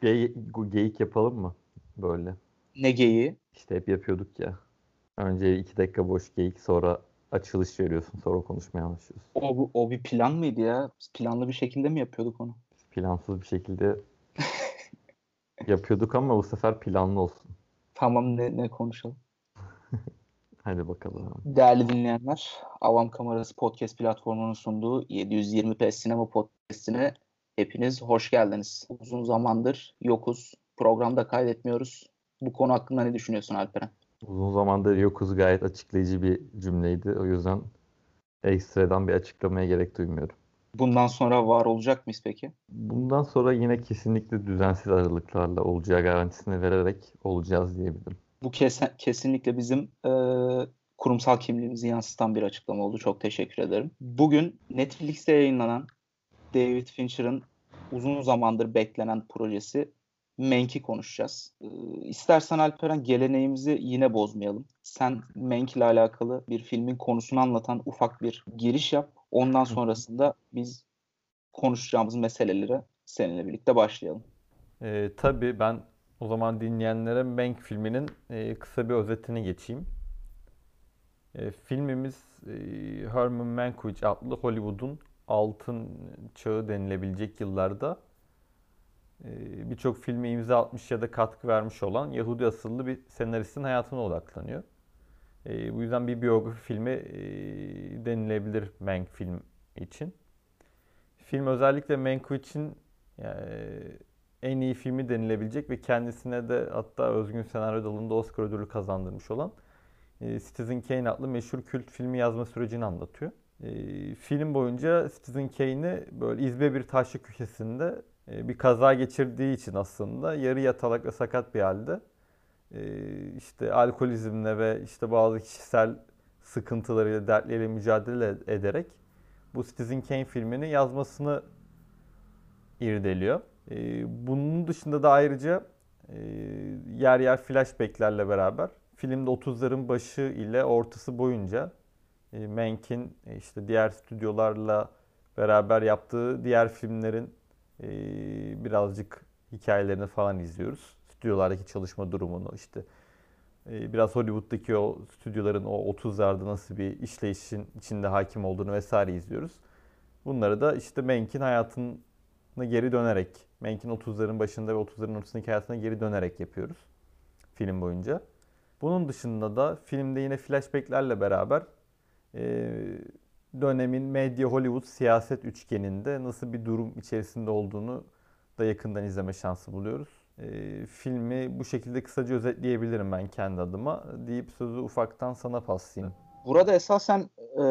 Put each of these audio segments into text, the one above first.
gey geyik yapalım mı? Böyle. Ne geyiği? İşte hep yapıyorduk ya. Önce iki dakika boş geyik sonra açılış veriyorsun sonra konuşmaya başlıyorsun. O, o bir plan mıydı ya? Biz planlı bir şekilde mi yapıyorduk onu? Plansız bir şekilde yapıyorduk ama bu sefer planlı olsun. Tamam ne, ne konuşalım? Hadi bakalım. Değerli dinleyenler, Avam Kamerası Podcast platformunun sunduğu 720p Sinema Podcast'ine hepiniz hoş geldiniz. Uzun zamandır yokuz. Programda kaydetmiyoruz. Bu konu hakkında ne düşünüyorsun Alperen? Uzun zamandır yokuz gayet açıklayıcı bir cümleydi. O yüzden ekstradan bir açıklamaya gerek duymuyorum. Bundan sonra var olacak mıyız peki? Bundan sonra yine kesinlikle düzensiz aralıklarla olacağı garantisini vererek olacağız diyebilirim. Bu kes kesinlikle bizim e, kurumsal kimliğimizi yansıtan bir açıklama oldu. Çok teşekkür ederim. Bugün Netflix'te yayınlanan David Fincher'ın uzun zamandır beklenen projesi Menk'i konuşacağız. Ee, istersen Alperen geleneğimizi yine bozmayalım. Sen Menk ile alakalı bir filmin konusunu anlatan ufak bir giriş yap. Ondan sonrasında biz konuşacağımız meselelere seninle birlikte başlayalım. Ee, tabii ben o zaman dinleyenlere Mank filminin e, kısa bir özetini geçeyim. E, filmimiz e, Herman Mankiewicz adlı Hollywood'un altın çağı denilebilecek yıllarda e, birçok filme imza atmış ya da katkı vermiş olan Yahudi asıllı bir senaristin hayatına odaklanıyor. E, bu yüzden bir biyografi filmi e, denilebilir Mank film için. Film özellikle Mankiewicz'in yani, en iyi filmi denilebilecek ve kendisine de hatta özgün senaryo dalında Oscar ödülü kazandırmış olan Citizen Kane adlı meşhur kült filmi yazma sürecini anlatıyor. E, film boyunca Citizen Kane'i böyle izbe bir taşlı köşesinde e, bir kaza geçirdiği için aslında yarı yatalak ve sakat bir halde e, işte alkolizmle ve işte bazı kişisel sıkıntılarıyla, dertleriyle mücadele ederek bu Citizen Kane filmini yazmasını irdeliyor. E, bunun dışında da ayrıca yer yer flashbacklerle beraber filmde 30'ların başı ile ortası boyunca Mank'in işte diğer stüdyolarla beraber yaptığı diğer filmlerin birazcık hikayelerini falan izliyoruz. Stüdyolardaki çalışma durumunu işte biraz Hollywood'daki o stüdyoların o 30'larda nasıl bir işleyişin içinde hakim olduğunu vesaire izliyoruz. Bunları da işte Mank'in hayatına geri dönerek, Mank'in 30'ların başında ve 30'ların ortasındaki hayatına geri dönerek yapıyoruz film boyunca. Bunun dışında da filmde yine flashbacklerle beraber dönemin medya Hollywood siyaset üçgeninde nasıl bir durum içerisinde olduğunu da yakından izleme şansı buluyoruz. E, filmi bu şekilde kısaca özetleyebilirim ben kendi adıma deyip sözü ufaktan sana paslayayım. Burada esasen e,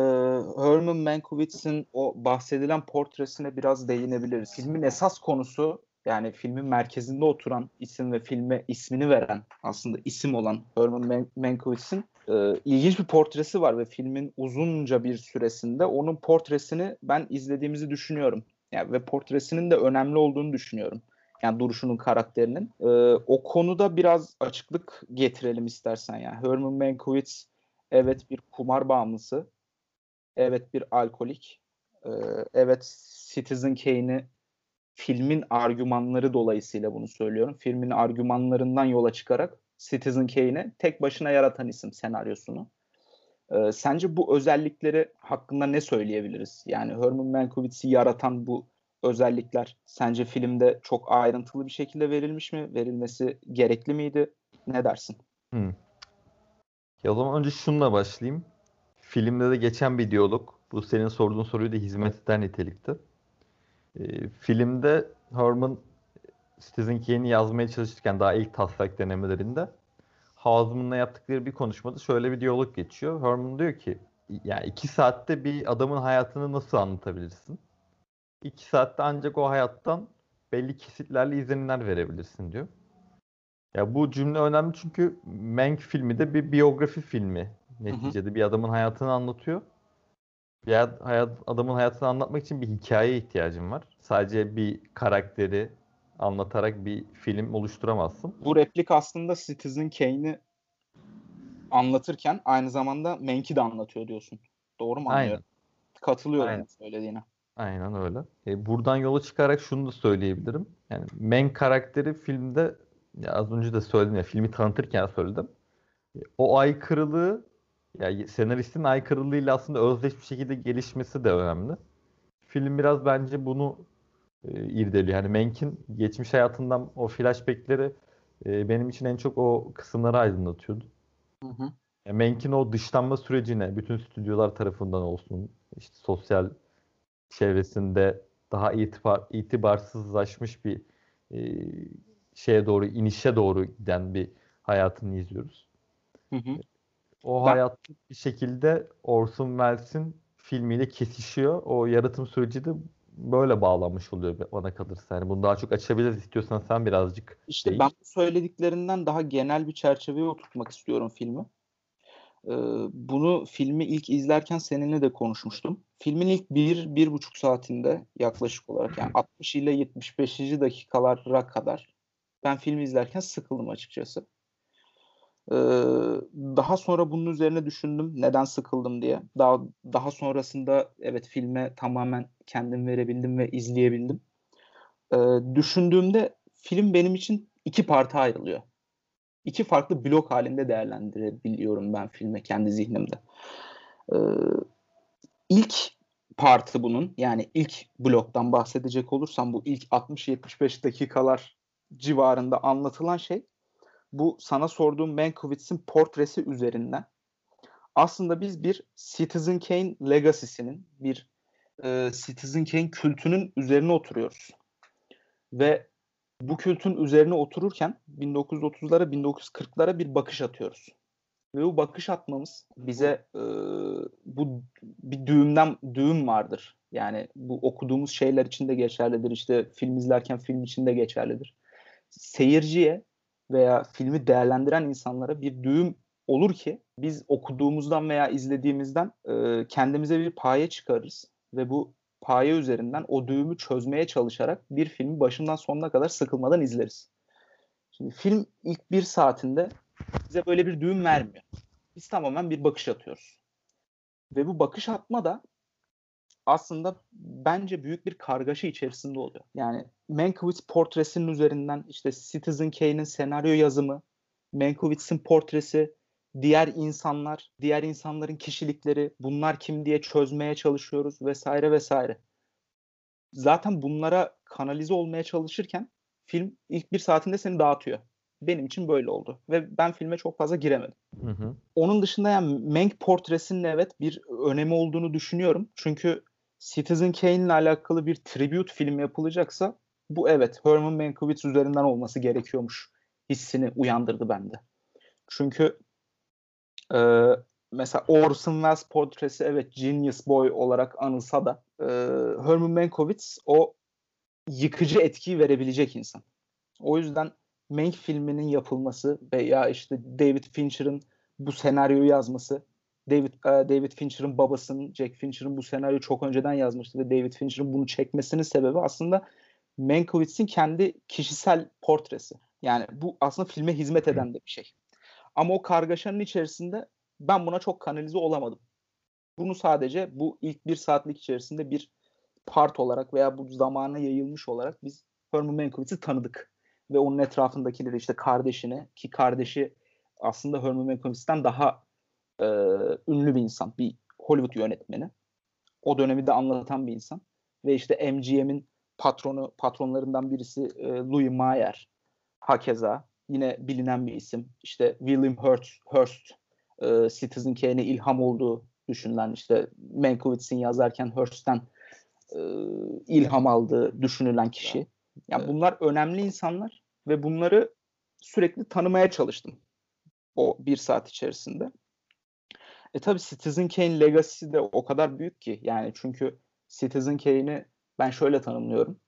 Herman Mankiewicz'in o bahsedilen portresine biraz değinebiliriz. Filmin esas konusu yani filmin merkezinde oturan isim ve filme ismini veren aslında isim olan Herman Mankiewicz'in e, ilginç bir portresi var ve filmin uzunca bir süresinde onun portresini ben izlediğimizi düşünüyorum. Yani ve portresinin de önemli olduğunu düşünüyorum. Yani duruşunun karakterinin. E, o konuda biraz açıklık getirelim istersen yani. Herman Mankiewicz evet bir kumar bağımlısı. Evet bir alkolik. E, evet Citizen Kane'i filmin argümanları dolayısıyla bunu söylüyorum. Filmin argümanlarından yola çıkarak Citizen Kane'i tek başına yaratan isim senaryosunu. Ee, sence bu özellikleri hakkında ne söyleyebiliriz? Yani Herman Mankiewicz yaratan bu özellikler sence filmde çok ayrıntılı bir şekilde verilmiş mi? Verilmesi gerekli miydi? Ne dersin? Hmm. Ya o zaman önce şununla başlayayım. Filmde de geçen bir diyalog. Bu senin sorduğun soruyu da hizmet eder nitelikte. E, filmde Herman Citizen Kane'i yazmaya çalışırken daha ilk taslak denemelerinde Hazım'la yaptıkları bir konuşmada şöyle bir diyalog geçiyor. Herman diyor ki yani iki saatte bir adamın hayatını nasıl anlatabilirsin? İki saatte ancak o hayattan belli kesitlerle izlenimler verebilirsin diyor. Ya bu cümle önemli çünkü Mank filmi de bir biyografi filmi. Neticede hı hı. bir adamın hayatını anlatıyor. Bir hayat, adamın hayatını anlatmak için bir hikaye ihtiyacım var. Sadece bir karakteri, anlatarak bir film oluşturamazsın. Bu replik aslında Citizen Kane'i anlatırken aynı zamanda Menk'i de anlatıyor diyorsun. Doğru mu anlıyorum? Aynen. Katılıyorum Aynen. söylediğine. Aynen öyle. E, buradan yola çıkarak şunu da söyleyebilirim. Yani main karakteri filmde ya az önce de söyledim ya filmi tanıtırken söyledim. E, o aykırılığı ya senaristin aykırılığıyla aslında özdeş bir şekilde gelişmesi de önemli. Film biraz bence bunu e, irdeliyor. Yani Menk'in geçmiş hayatından o flashbackleri e, benim için en çok o kısımları aydınlatıyordu. Hı hı. Yani Menk'in o dışlanma sürecine bütün stüdyolar tarafından olsun, işte sosyal çevresinde daha itibar, itibarsızlaşmış bir e, şeye doğru, inişe doğru giden bir hayatını izliyoruz. Hı hı. O Ben- hayat bir şekilde Orson Welles'in filmiyle kesişiyor. O yaratım süreci de böyle bağlanmış oluyor bana kalırsa. Yani bunu daha çok açabiliriz istiyorsan sen birazcık İşte değil. ben bu söylediklerinden daha genel bir çerçeveye oturtmak istiyorum filmi. Ee, bunu filmi ilk izlerken seninle de konuşmuştum. Filmin ilk bir, bir buçuk saatinde yaklaşık olarak yani 60 ile 75. dakikalara kadar ben filmi izlerken sıkıldım açıkçası. Daha sonra bunun üzerine düşündüm neden sıkıldım diye. Daha daha sonrasında evet filme tamamen kendim verebildim ve izleyebildim. Ee, düşündüğümde film benim için iki parta ayrılıyor. İki farklı blok halinde değerlendirebiliyorum ben filme kendi zihnimde. Ee, ilk partı bunun yani ilk bloktan bahsedecek olursam bu ilk 60-75 dakikalar civarında anlatılan şey bu sana sorduğum Mankiewicz'in portresi üzerinden aslında biz bir Citizen Kane legacy'sinin bir e, Citizen Kane kültünün üzerine oturuyoruz. Ve bu kültün üzerine otururken 1930'lara 1940'lara bir bakış atıyoruz. Ve bu bakış atmamız bize e, bu bir düğümden düğüm vardır. Yani bu okuduğumuz şeyler için de geçerlidir. İşte film izlerken film için de geçerlidir. Seyirciye veya filmi değerlendiren insanlara bir düğüm olur ki biz okuduğumuzdan veya izlediğimizden e, kendimize bir paye çıkarırız ve bu paye üzerinden o düğümü çözmeye çalışarak bir filmi başından sonuna kadar sıkılmadan izleriz. Şimdi film ilk bir saatinde bize böyle bir düğüm vermiyor. Biz tamamen bir bakış atıyoruz. Ve bu bakış atma da aslında bence büyük bir kargaşa içerisinde oluyor. Yani Mankiewicz portresinin üzerinden işte Citizen Kane'in senaryo yazımı, Mankiewicz'in portresi, diğer insanlar, diğer insanların kişilikleri, bunlar kim diye çözmeye çalışıyoruz vesaire vesaire. Zaten bunlara kanalize olmaya çalışırken film ilk bir saatinde seni dağıtıyor. Benim için böyle oldu ve ben filme çok fazla giremedim. Hı hı. Onun dışında yani Mank portresinin evet bir önemi olduğunu düşünüyorum. Çünkü Citizen Kane ile alakalı bir tribute film yapılacaksa bu evet Herman Mankiewicz üzerinden olması gerekiyormuş hissini uyandırdı bende. Çünkü e, mesela Orson Welles portresi evet Genius Boy olarak anılsa da e, Herman Mankiewicz o yıkıcı etkiyi verebilecek insan. O yüzden Mank filminin yapılması veya işte David Fincher'ın bu senaryoyu yazması David e, David Fincher'ın babasının Jack Fincher'ın bu senaryoyu çok önceden yazmıştı ve David Fincher'ın bunu çekmesinin sebebi aslında Mankiewicz'in kendi kişisel portresi. Yani bu aslında filme hizmet eden de bir şey. Ama o kargaşanın içerisinde ben buna çok kanalize olamadım. Bunu sadece bu ilk bir saatlik içerisinde bir part olarak veya bu zamana yayılmış olarak biz Herman Mankiewicz'i tanıdık. Ve onun etrafındakileri işte kardeşini ki kardeşi aslında Herman Mankiewicz'ten daha e, ünlü bir insan. Bir Hollywood yönetmeni. O dönemi de anlatan bir insan. Ve işte MGM'in patronu patronlarından birisi e, Louis Mayer. Hakeza yine bilinen bir isim. İşte William Hurst, Hurst e, Citizen Kane'e ilham olduğu düşünülen işte Mankiewicz'in yazarken Hurst'ten e, ilham aldığı düşünülen kişi. Yani Evet. bunlar önemli insanlar ve bunları sürekli tanımaya çalıştım o bir saat içerisinde. E tabi Citizen Kane legacy'si de o kadar büyük ki yani çünkü Citizen Kane'i ben şöyle tanımlıyorum.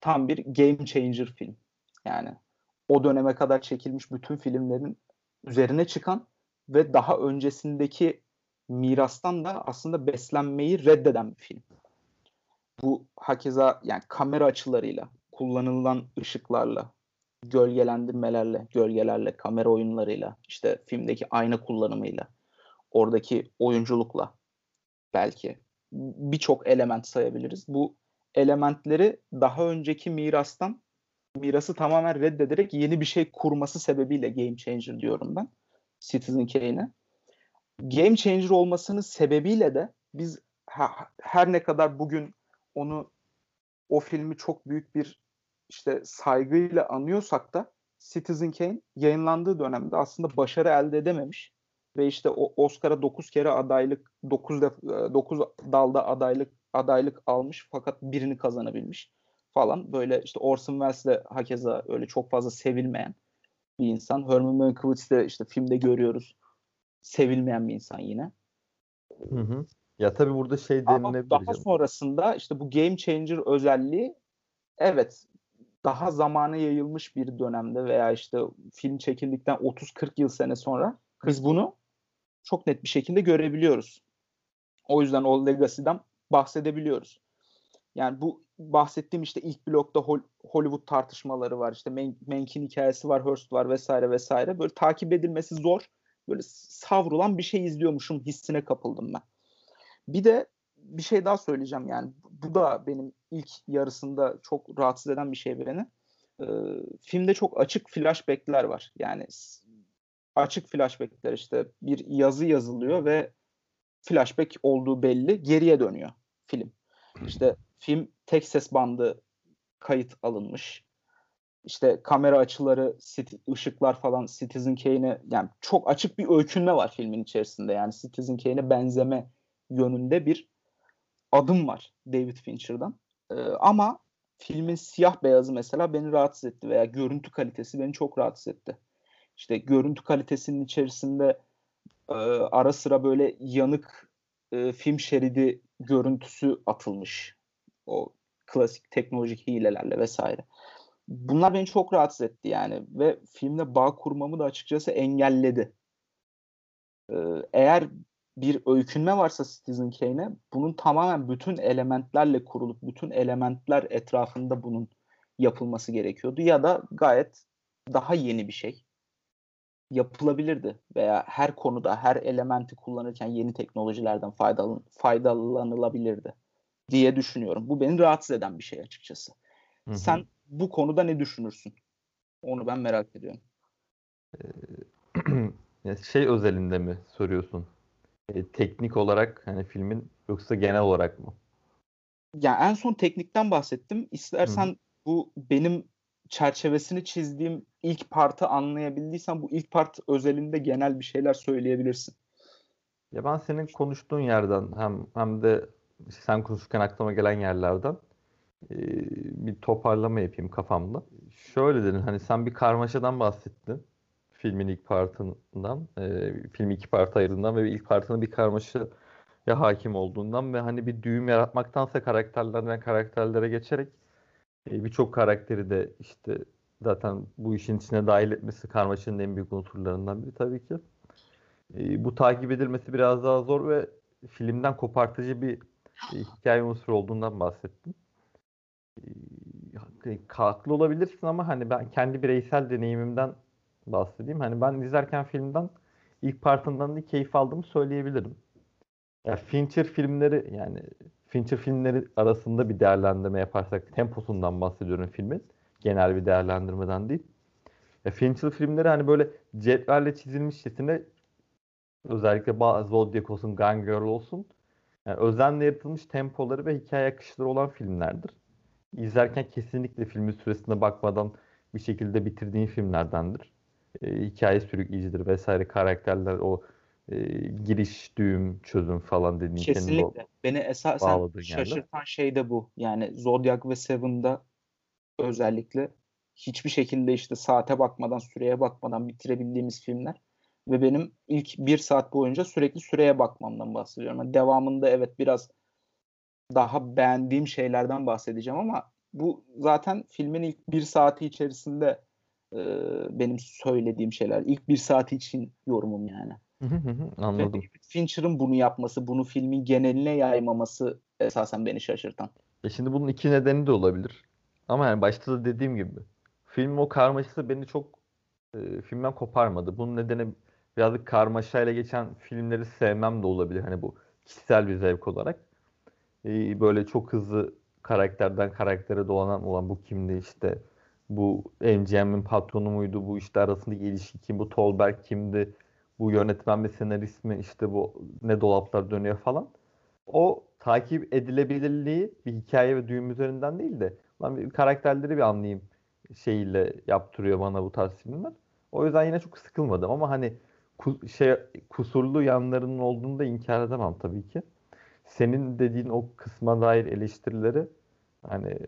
Tam bir game changer film. Yani o döneme kadar çekilmiş bütün filmlerin üzerine çıkan ve daha öncesindeki mirastan da aslında beslenmeyi reddeden bir film. Bu hakeza yani kamera açılarıyla, kullanılan ışıklarla, gölgelendirmelerle, gölgelerle, kamera oyunlarıyla, işte filmdeki ayna kullanımıyla, oradaki oyunculukla belki birçok element sayabiliriz. Bu elementleri daha önceki mirastan mirası tamamen reddederek yeni bir şey kurması sebebiyle game changer diyorum ben Citizen Kane'e. Game changer olmasının sebebiyle de biz her ne kadar bugün onu o filmi çok büyük bir işte saygıyla anıyorsak da Citizen Kane yayınlandığı dönemde aslında başarı elde edememiş ve işte Oscar'a 9 kere adaylık 9 9 dalda adaylık adaylık almış fakat birini kazanabilmiş falan. Böyle işte Orson Welles de hakeza öyle çok fazla sevilmeyen bir insan. Herman Mankiewicz de işte filmde görüyoruz. Sevilmeyen bir insan yine. Hı hı. Ya tabii burada şey denilebilir. Ama daha sonrasında işte bu game changer özelliği evet daha zamana yayılmış bir dönemde veya işte film çekildikten 30-40 yıl sene sonra biz bunu çok net bir şekilde görebiliyoruz. O yüzden o Legacy'den bahsedebiliyoruz. Yani bu bahsettiğim işte ilk blokta Hollywood tartışmaları var. İşte Menk'in hikayesi var, Hearst var vesaire vesaire. Böyle takip edilmesi zor. Böyle savrulan bir şey izliyormuşum hissine kapıldım ben. Bir de bir şey daha söyleyeceğim yani. Bu da benim ilk yarısında çok rahatsız eden bir şey beni. Ee, filmde çok açık flashbackler var. Yani açık flashbackler işte bir yazı yazılıyor ve flashback olduğu belli geriye dönüyor film. İşte film tek ses bandı kayıt alınmış. İşte kamera açıları, ışıklar falan Citizen Kane'e yani çok açık bir öykünme var filmin içerisinde. Yani Citizen Kane'e benzeme yönünde bir adım var David Fincher'dan. Ee, ama filmin siyah beyazı mesela beni rahatsız etti veya görüntü kalitesi beni çok rahatsız etti. İşte görüntü kalitesinin içerisinde e, ara sıra böyle yanık e, film şeridi görüntüsü atılmış. O klasik teknolojik hilelerle vesaire. Bunlar beni çok rahatsız etti yani ve filmle bağ kurmamı da açıkçası engelledi. Ee, eğer bir öykünme varsa Citizen Kane'e bunun tamamen bütün elementlerle kurulup bütün elementler etrafında bunun yapılması gerekiyordu ya da gayet daha yeni bir şey yapılabilirdi veya her konuda her elementi kullanırken yeni teknolojilerden faydalan faydalanılabilirdi diye düşünüyorum. Bu beni rahatsız eden bir şey açıkçası. Hı hı. Sen bu konuda ne düşünürsün? Onu ben merak ediyorum. şey özelinde mi soruyorsun? E, teknik olarak hani filmin yoksa genel olarak mı? Ya en son teknikten bahsettim. İstersen Hı. bu benim çerçevesini çizdiğim ilk partı anlayabildiysen bu ilk part özelinde genel bir şeyler söyleyebilirsin. Ya ben senin konuştuğun yerden hem hem de sen konuşurken aklıma gelen yerlerden bir toparlama yapayım kafamda. Şöyle dedin hani sen bir karmaşadan bahsettin filmin ilk partından, e, film iki part ayırdığından ve ilk partının bir karmaşa ya hakim olduğundan ve hani bir düğüm yaratmaktansa karakterlerden karakterlere geçerek birçok karakteri de işte zaten bu işin içine dahil etmesi karmaşanın en büyük unsurlarından biri tabii ki. E, bu takip edilmesi biraz daha zor ve filmden kopartıcı bir e, hikaye unsuru olduğundan bahsettim. E, haklı olabilirsin ama hani ben kendi bireysel deneyimimden bahsedeyim. Hani ben izlerken filmden ilk partından da keyif aldığımı söyleyebilirim. Ya Fincher filmleri yani Fincher filmleri arasında bir değerlendirme yaparsak temposundan bahsediyorum filmin. Genel bir değerlendirmeden değil. Ya Fincher filmleri hani böyle cetvelle çizilmişçesine özellikle Zodiac olsun, Gone Girl olsun yani özenle yaratılmış tempoları ve hikaye akışları olan filmlerdir. İzlerken kesinlikle filmin süresine bakmadan bir şekilde bitirdiğin filmlerdendir e, hikaye sürükleyicidir vesaire karakterler o e, giriş, düğüm, çözüm falan dediğin Kesinlikle. Beni esasen şaşırtan yerde. şey de bu. Yani Zodiac ve Seven'da özellikle hiçbir şekilde işte saate bakmadan, süreye bakmadan bitirebildiğimiz filmler. Ve benim ilk bir saat boyunca sürekli süreye bakmamdan bahsediyorum. Yani devamında evet biraz daha beğendiğim şeylerden bahsedeceğim ama bu zaten filmin ilk bir saati içerisinde e, benim söylediğim şeyler. İlk bir saat için yorumum yani. Anladım. Ve Fincher'ın bunu yapması, bunu filmin geneline yaymaması esasen beni şaşırtan. E şimdi bunun iki nedeni de olabilir. Ama yani başta da dediğim gibi film o karmaşası beni çok e, filmden koparmadı. Bunun nedeni birazcık karmaşayla geçen filmleri sevmem de olabilir. Hani bu kişisel bir zevk olarak. e, böyle çok hızlı karakterden karaktere dolanan olan bu kimdi işte bu MGM'in patronu muydu bu işte arasındaki ilişki kim bu Tolberg kimdi bu yönetmen mi senarist mi işte bu ne dolaplar dönüyor falan o takip edilebilirliği bir hikaye ve düğüm üzerinden değil de ben bir karakterleri bir anlayayım şeyiyle yaptırıyor bana bu tarz filmler. O yüzden yine çok sıkılmadım ama hani ku- şey kusurlu yanlarının olduğunu da inkar edemem tabii ki. Senin dediğin o kısma dair eleştirileri hani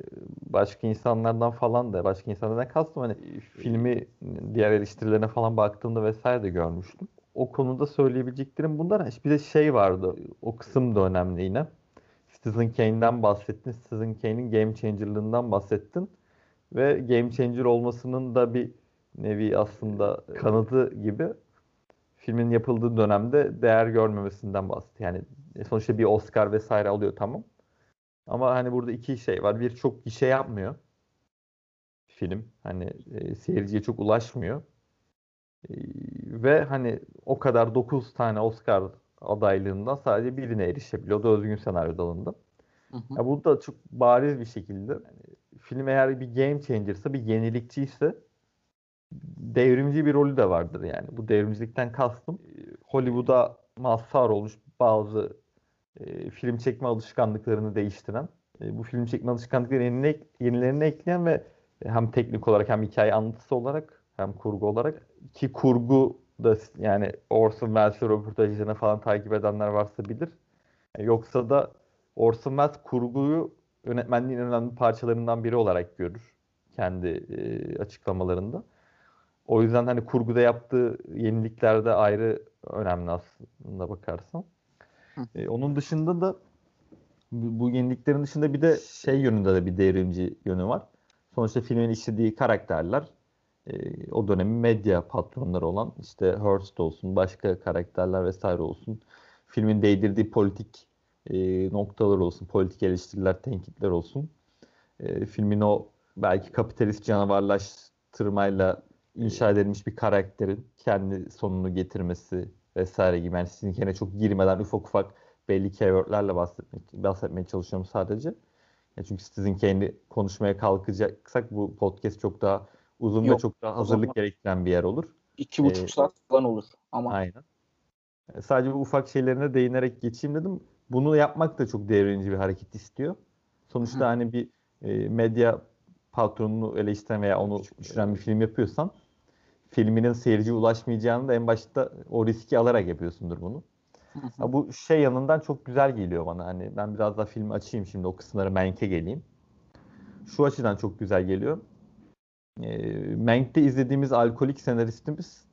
başka insanlardan falan da başka insanlardan kastım hani filmi diğer eleştirilerine falan baktığımda vesaire de görmüştüm. O konuda söyleyebileceklerim bunlar. Bir de şey vardı. O kısım da önemli yine. Citizen Kane'den bahsettin. Citizen Kane'in game changer'lığından bahsettin. Ve game changer olmasının da bir nevi aslında kanıtı gibi filmin yapıldığı dönemde değer görmemesinden bahsetti. Yani sonuçta bir Oscar vesaire alıyor tamam. Ama hani burada iki şey var. Bir çok gişe yapmıyor film. Hani e, seyirciye çok ulaşmıyor. E, ve hani o kadar 9 tane Oscar adaylığından sadece birine erişebiliyor. O da özgün senaryo dalında. Hı hı. Ya bu da çok bariz bir şekilde yani film eğer bir game changer'sa, bir yenilikçiyse devrimci bir rolü de vardır yani. Bu devrimcilikten kastım e, Hollywood'a mazhar olmuş bazı e, film çekme alışkanlıklarını değiştiren, e, bu film çekme alışkanlıklarını yenile, yenilerini ekleyen ve hem teknik olarak hem hikaye anlatısı olarak hem kurgu olarak ki kurgu da yani Orson Welles'in röportajlarını falan takip edenler varsa bilir. E, yoksa da Orson Welles kurguyu yönetmenliğin en önemli parçalarından biri olarak görür kendi e, açıklamalarında. O yüzden hani kurguda yaptığı yeniliklerde ayrı önemli aslında bakarsan. E, onun dışında da bu yeniliklerin dışında bir de şey yönünde de bir devrimci yönü var. Sonuçta filmin işlediği karakterler e, o dönemin medya patronları olan işte Hearst olsun, başka karakterler vesaire olsun. Filmin değdirdiği politik e, noktalar olsun, politik eleştiriler, tenkitler olsun. E, filmin o belki kapitalist canavarlaştırmayla inşa edilmiş bir karakterin kendi sonunu getirmesi vesaire gibi. Yani sizinkine çok girmeden ufak ufak belli keywordlerle bahsetmek, bahsetmeye çalışıyorum sadece. Ya çünkü Citizen Kane'i konuşmaya kalkacaksak bu podcast çok daha uzun Yok, ve çok daha hazırlık zaman- gerektiren bir yer olur. İki buçuk Ee, saat falan olur. Ama Aynen. E, Sadece bu ufak şeylerine değinerek geçeyim dedim. Bunu yapmak da çok devrimci bir hareket istiyor. Sonuçta Hı. hani bir e, medya patronunu eleştiren veya onu düşüren bir film yapıyorsan filminin seyirciye ulaşmayacağını da en başta o riski alarak yapıyorsundur bunu. Ha, bu şey yanından çok güzel geliyor bana. Hani ben biraz daha filmi açayım şimdi o kısımlara Menk'e geleyim. Şu açıdan çok güzel geliyor. E, Menk'te izlediğimiz alkolik senaristimiz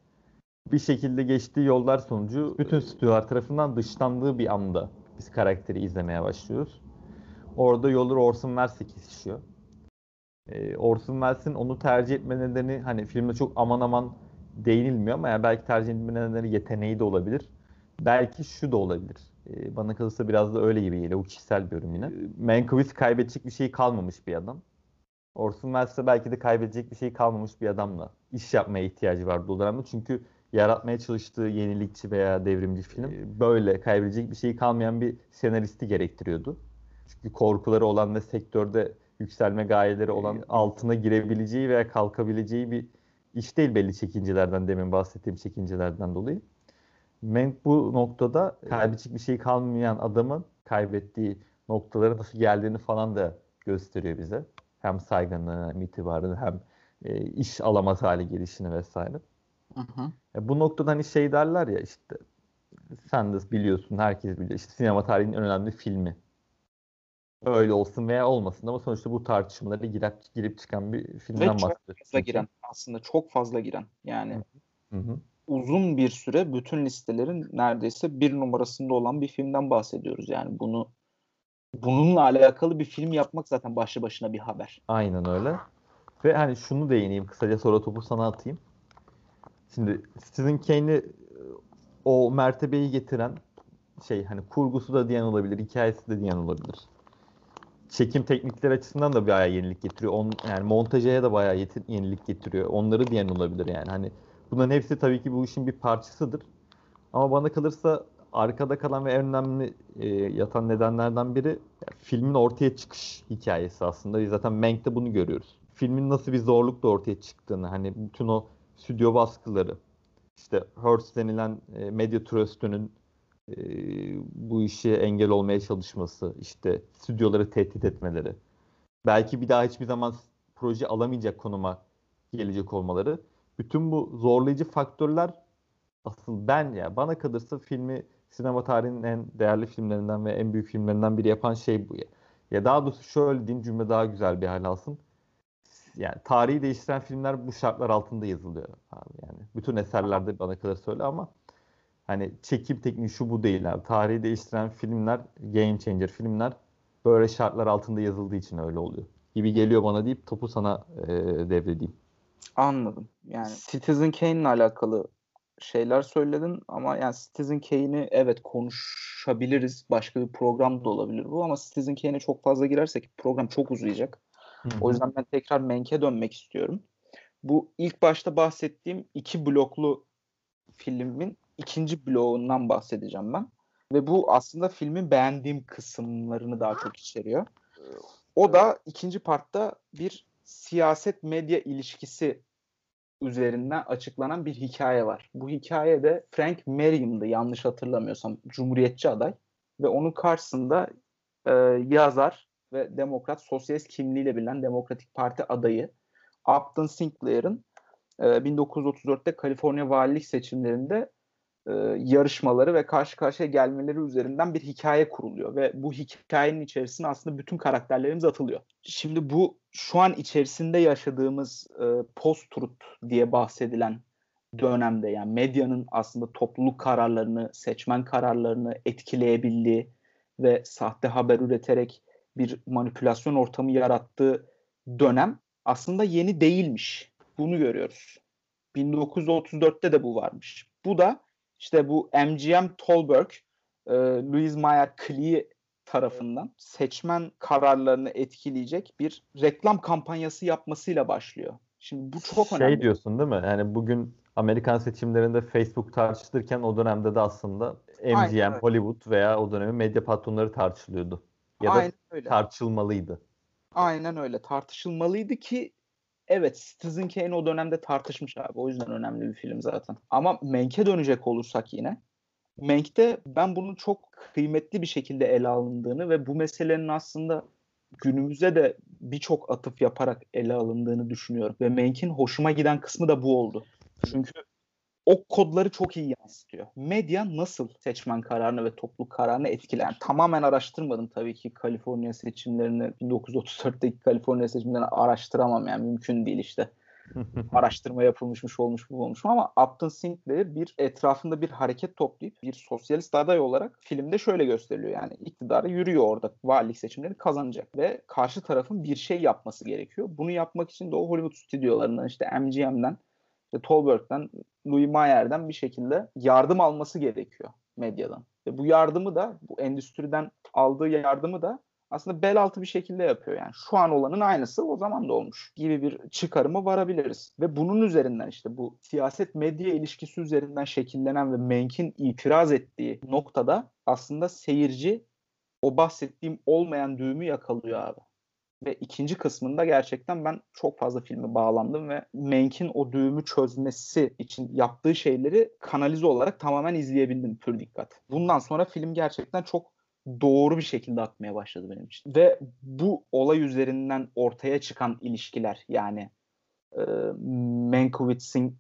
bir şekilde geçtiği yollar sonucu bütün stüdyolar tarafından dışlandığı bir anda biz karakteri izlemeye başlıyoruz. Orada yolları Orson Welles'e kesişiyor. Ee, Orson Welles'in onu tercih etme nedeni hani filmde çok aman aman değinilmiyor ama yani belki tercih etme nedeni yeteneği de olabilir. Belki şu da olabilir. Ee, bana kalırsa biraz da öyle gibi geliyor. Bu kişisel bir yorum yine. Ee, Mankiewicz kaybedecek bir şey kalmamış bir adam. Orson Welles de belki de kaybedecek bir şey kalmamış bir adamla iş yapmaya ihtiyacı vardı o dönemde. Çünkü yaratmaya çalıştığı yenilikçi veya devrimci film e, böyle kaybedecek bir şey kalmayan bir senaristi gerektiriyordu. Çünkü korkuları olan ve sektörde yükselme gayeleri olan altına girebileceği veya kalkabileceği bir iş değil belli çekincelerden demin bahsettiğim çekincelerden dolayı. Mank bu noktada kaybedecek bir şey kalmayan adamın kaybettiği noktalara nasıl geldiğini falan da gösteriyor bize. Hem saygınlığını, hem itibarını, hem e, iş alamaz hale gelişini vesaire. Hı hı. E, bu noktada hani şey derler ya işte sen de biliyorsun, herkes biliyor. İşte sinema tarihinin en önemli filmi. Öyle olsun veya olmasın ama sonuçta bu tartışmalara girip, girip çıkan bir filmden çok bahsediyoruz. fazla giren aslında çok fazla giren yani Hı hı. uzun bir süre bütün listelerin neredeyse bir numarasında olan bir filmden bahsediyoruz. Yani bunu bununla alakalı bir film yapmak zaten başlı başına bir haber. Aynen öyle. Ve hani şunu değineyim kısaca sonra topu sana atayım. Şimdi Citizen Kane'i e, o mertebeyi getiren şey hani kurgusu da diyen olabilir, hikayesi de diyen olabilir. Çekim teknikleri açısından da bayağı yenilik getiriyor. On, yani montajaya da bayağı yeti- yenilik getiriyor. Onları diyen olabilir yani. Hani bunların hepsi tabii ki bu işin bir parçasıdır. Ama bana kalırsa arkada kalan ve en önemli e, yatan nedenlerden biri yani filmin ortaya çıkış hikayesi aslında. Biz zaten Mank'te bunu görüyoruz. Filmin nasıl bir zorlukla ortaya çıktığını, hani bütün o stüdyo baskıları, işte Hearst denilen e, medya trust'ünün e, bu işe engel olmaya çalışması, işte stüdyoları tehdit etmeleri, belki bir daha hiçbir zaman proje alamayacak konuma gelecek olmaları. Bütün bu zorlayıcı faktörler asıl ben ya bana kalırsa filmi sinema tarihinin en değerli filmlerinden ve en büyük filmlerinden biri yapan şey bu ya. Daha doğrusu şöyle diyeyim cümle daha güzel bir hal alsın. Yani tarihi değiştiren filmler bu şartlar altında yazılıyor abi yani. Bütün eserlerde bana kalırsa öyle ama hani çekim tekniği şu bu değil abi. Tarihi değiştiren filmler, game changer filmler böyle şartlar altında yazıldığı için öyle oluyor. Gibi geliyor bana deyip topu sana e, devredeyim. Anladım. Yani Citizen Kane'le alakalı şeyler söyledin ama yani Citizen Kane'i evet konuşabiliriz. Başka bir program da olabilir bu ama Citizen Kane'e çok fazla girersek program çok uzayacak. Hı-hı. O yüzden ben tekrar Menk'e dönmek istiyorum. Bu ilk başta bahsettiğim iki bloklu filmin ikinci bloğundan bahsedeceğim ben. Ve bu aslında filmin beğendiğim kısımlarını daha çok içeriyor. O da ikinci partta bir siyaset medya ilişkisi üzerinden açıklanan bir hikaye var. Bu hikayede Frank Merriam'dı yanlış hatırlamıyorsam Cumhuriyetçi aday ve onun karşısında e, yazar ve demokrat sosyalist kimliğiyle bilinen Demokratik Parti adayı Upton Sinclair'ın e, 1934'te Kaliforniya valilik seçimlerinde e, yarışmaları ve karşı karşıya gelmeleri üzerinden bir hikaye kuruluyor ve bu hikayenin içerisine aslında bütün karakterlerimiz atılıyor. Şimdi bu şu an içerisinde yaşadığımız e, post-truth diye bahsedilen dönemde yani medyanın aslında topluluk kararlarını, seçmen kararlarını etkileyebildiği ve sahte haber üreterek bir manipülasyon ortamı yarattığı dönem aslında yeni değilmiş. Bunu görüyoruz. 1934'te de bu varmış. Bu da işte bu MGM Tolberg, e, Louis Mayer Klee tarafından seçmen kararlarını etkileyecek bir reklam kampanyası yapmasıyla başlıyor. Şimdi bu çok şey önemli. Şey diyorsun değil mi? Yani bugün Amerikan seçimlerinde Facebook tartışılırken o dönemde de aslında MGM, Aynen. Hollywood veya o dönemin medya patronları tartışılıyordu. Ya Aynen da öyle. tartışılmalıydı. Aynen öyle. Tartışılmalıydı ki evet Citizen Kane o dönemde tartışmış abi. O yüzden önemli bir film zaten. Ama Mank'e dönecek olursak yine. Mank'te ben bunun çok kıymetli bir şekilde ele alındığını ve bu meselenin aslında günümüze de birçok atıf yaparak ele alındığını düşünüyorum. Ve Mank'in hoşuma giden kısmı da bu oldu. Çünkü o kodları çok iyi yansıtıyor. Medya nasıl seçmen kararını ve topluluk kararını etkiler? tamamen araştırmadım tabii ki Kaliforniya seçimlerini 1934'teki Kaliforniya seçimlerini araştıramam yani mümkün değil işte. araştırma yapılmışmış olmuş bu olmuş ama Upton Sinclair bir etrafında bir hareket toplayıp bir sosyalist aday olarak filmde şöyle gösteriliyor yani iktidara yürüyor orada valilik seçimlerini kazanacak ve karşı tarafın bir şey yapması gerekiyor. Bunu yapmak için de o Hollywood stüdyolarından işte MGM'den işte Tolberg'den, Louis Mayer'den bir şekilde yardım alması gerekiyor medyadan. Ve bu yardımı da, bu endüstriden aldığı yardımı da aslında bel altı bir şekilde yapıyor. Yani şu an olanın aynısı o zaman da olmuş gibi bir çıkarıma varabiliriz. Ve bunun üzerinden işte bu siyaset medya ilişkisi üzerinden şekillenen ve Menk'in itiraz ettiği noktada aslında seyirci o bahsettiğim olmayan düğümü yakalıyor abi. Ve ikinci kısmında gerçekten ben çok fazla filme bağlandım ve Menk'in o düğümü çözmesi için yaptığı şeyleri kanalize olarak tamamen izleyebildim pür dikkat. Bundan sonra film gerçekten çok doğru bir şekilde akmaya başladı benim için. Ve bu olay üzerinden ortaya çıkan ilişkiler yani e, Mankowitz'in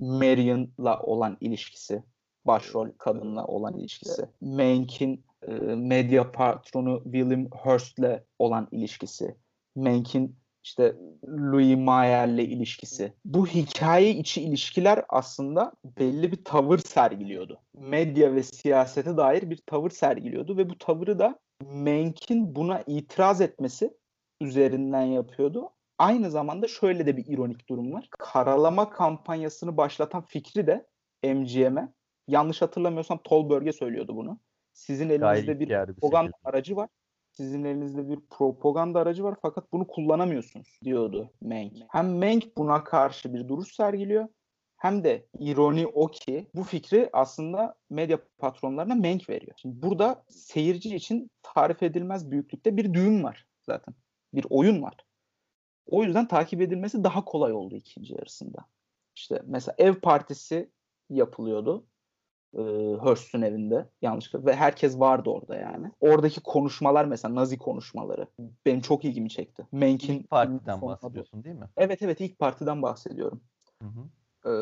Marion'la olan ilişkisi, başrol kadınla olan ilişkisi, Mank'in e, medya patronu William Hurst'le olan ilişkisi, Mank'in işte Louis Mayer'le ilişkisi. Bu hikaye içi ilişkiler aslında belli bir tavır sergiliyordu. Medya ve siyasete dair bir tavır sergiliyordu ve bu tavırı da Mank'in buna itiraz etmesi üzerinden yapıyordu. Aynı zamanda şöyle de bir ironik durum var. Karalama kampanyasını başlatan fikri de MGM'e yanlış hatırlamıyorsam Tolberg'e söylüyordu bunu. Sizin elinizde bir propaganda aracı var. Sizin elinizde bir propaganda aracı var fakat bunu kullanamıyorsunuz diyordu Menk. Hem Menk buna karşı bir duruş sergiliyor hem de ironi o ki bu fikri aslında medya patronlarına Menk veriyor. Şimdi burada seyirci için tarif edilmez büyüklükte bir düğün var zaten. Bir oyun var. O yüzden takip edilmesi daha kolay oldu ikinci yarısında. İşte mesela ev partisi yapılıyordu. E, Hearst'ün evinde yanlışlıkla ve herkes vardı orada yani. Oradaki konuşmalar mesela Nazi konuşmaları benim çok ilgimi çekti. Menk'in İlk partiden bahsediyorsun değil mi? Evet evet ilk partiden bahsediyorum. Hı hı. Ee,